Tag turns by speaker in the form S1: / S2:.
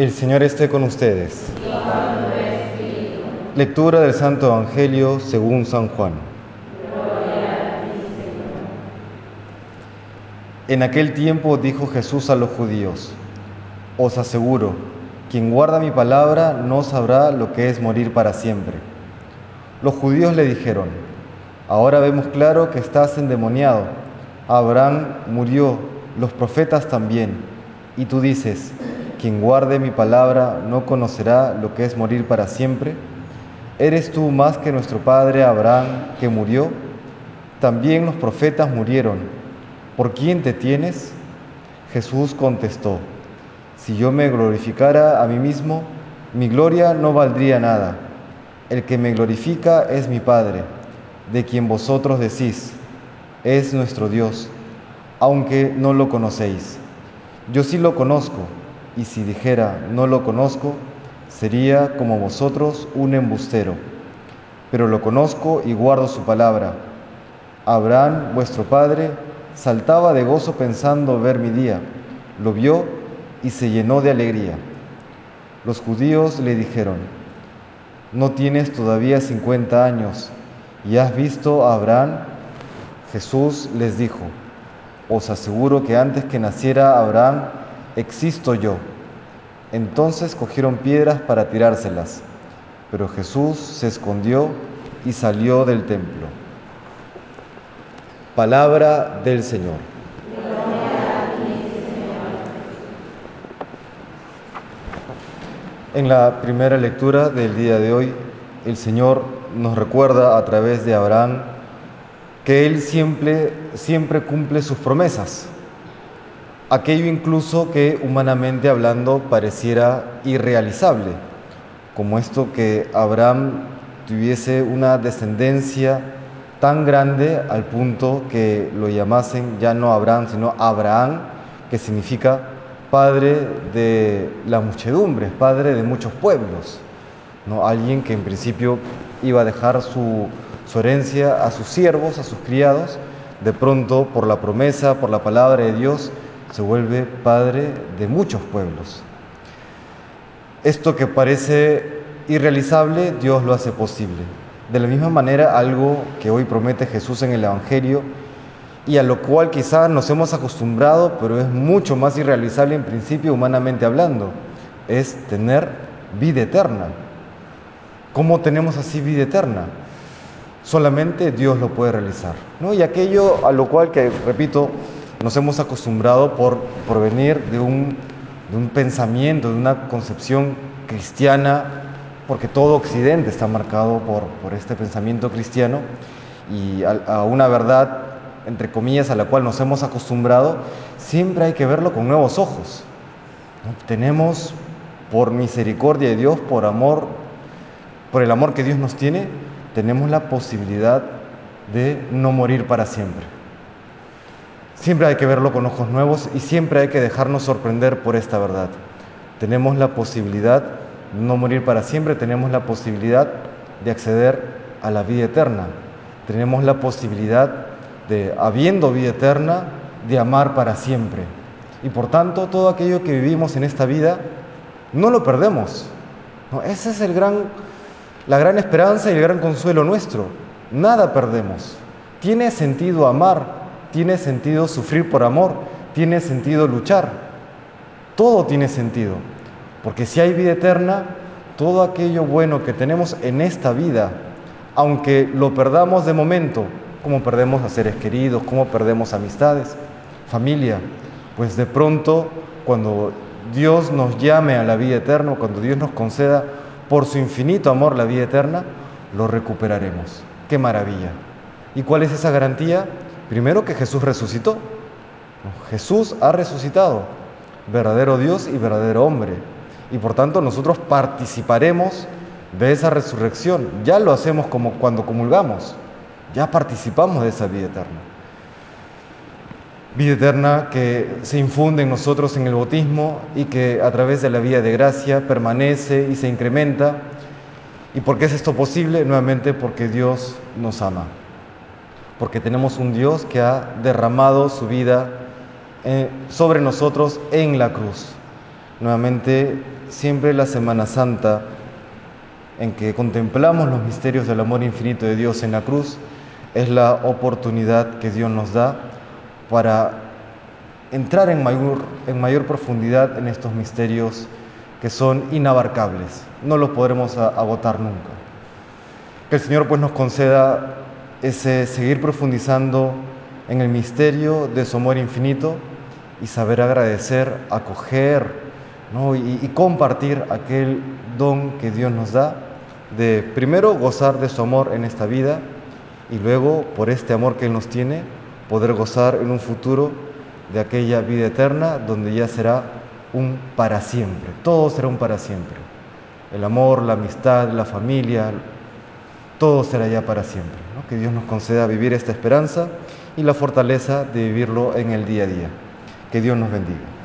S1: El Señor esté con ustedes. Lectura del Santo Evangelio según San Juan. En aquel tiempo dijo Jesús a los judíos, os aseguro, quien guarda mi palabra no sabrá lo que es morir para siempre. Los judíos le dijeron, ahora vemos claro que estás endemoniado. Abraham murió, los profetas también, y tú dices, quien guarde mi palabra no conocerá lo que es morir para siempre. ¿Eres tú más que nuestro padre Abraham que murió? También los profetas murieron. ¿Por quién te tienes? Jesús contestó, si yo me glorificara a mí mismo, mi gloria no valdría nada. El que me glorifica es mi Padre, de quien vosotros decís, es nuestro Dios, aunque no lo conocéis. Yo sí lo conozco y si dijera no lo conozco, sería como vosotros un embustero. Pero lo conozco y guardo su palabra. Abraham, vuestro padre, saltaba de gozo pensando ver mi día. Lo vio y se llenó de alegría. Los judíos le dijeron, no tienes todavía cincuenta años y has visto a Abraham. Jesús les dijo, os aseguro que antes que naciera Abraham, existo yo. Entonces cogieron piedras para tirárselas, pero Jesús se escondió y salió del templo. Palabra del Señor. En la primera lectura del día de hoy, el Señor nos recuerda a través de Abraham que Él siempre, siempre cumple sus promesas aquello incluso que humanamente hablando pareciera irrealizable, como esto que Abraham tuviese una descendencia tan grande al punto que lo llamasen ya no Abraham, sino Abraham, que significa padre de la muchedumbre, padre de muchos pueblos, ¿no? alguien que en principio iba a dejar su, su herencia a sus siervos, a sus criados, de pronto por la promesa, por la palabra de Dios, se vuelve padre de muchos pueblos. Esto que parece irrealizable, Dios lo hace posible. De la misma manera, algo que hoy promete Jesús en el Evangelio y a lo cual quizá nos hemos acostumbrado, pero es mucho más irrealizable en principio humanamente hablando, es tener vida eterna. ¿Cómo tenemos así vida eterna? Solamente Dios lo puede realizar. ¿no? Y aquello a lo cual que, repito, nos hemos acostumbrado por, por venir de un, de un pensamiento, de una concepción cristiana, porque todo Occidente está marcado por, por este pensamiento cristiano y a, a, una verdad, entre comillas, a la cual nos hemos acostumbrado, siempre hay que verlo con nuevos ojos. Tenemos, por misericordia de Dios, por amor, por el amor que Dios nos tiene, tenemos la posibilidad de no morir para siempre. Siempre hay que verlo con ojos nuevos y siempre hay que dejarnos sorprender por esta verdad. Tenemos la posibilidad de no morir para siempre, tenemos la posibilidad de acceder a la vida eterna. Tenemos la posibilidad de, habiendo vida eterna, de amar para siempre. Y por tanto, todo aquello que vivimos en esta vida, no lo perdemos. Esa es la gran esperanza y el gran consuelo nuestro. Nada perdemos. Tiene sentido amar, tiene sentido sufrir por amor, tiene sentido luchar. Todo tiene sentido. Porque si hay vida eterna, todo aquello bueno que tenemos en esta vida, aunque lo perdamos de momento, como perdemos a seres queridos, como perdemos amistades, familia, pues de pronto cuando Dios nos llame a la vida eterna, cuando Dios nos conceda por su infinito amor la vida eterna, lo recuperaremos. ¡Qué maravilla! ¿Y cuál es esa garantía? Primero que Jesús resucitó. Jesús ha resucitado, verdadero Dios y verdadero hombre. Y por tanto nosotros participaremos de esa resurrección. Ya lo hacemos como cuando comulgamos. Ya participamos de esa vida eterna. Vida eterna que se infunde en nosotros en el bautismo y que a través de la vida de gracia permanece y se incrementa. ¿Y por qué es esto posible? Nuevamente porque Dios nos ama porque tenemos un Dios que ha derramado su vida eh, sobre nosotros en la cruz. Nuevamente, siempre la Semana Santa, en que contemplamos los misterios del amor infinito de Dios en la cruz, es la oportunidad que Dios nos da para entrar en mayor, en mayor profundidad en estos misterios que son inabarcables. No los podremos agotar nunca. Que el Señor pues nos conceda ese seguir profundizando en el misterio de su amor infinito y saber agradecer, acoger y, y compartir aquel don que Dios nos da de primero gozar de su amor en esta vida y luego por este amor que Él nos tiene poder gozar en un futuro de aquella vida eterna donde ya será un para siempre, todo será un para siempre. El amor, la amistad, la familia, todo será ya para siempre. Que Dios nos conceda vivir esta esperanza y la fortaleza de vivirlo en el día a día. Que Dios nos bendiga.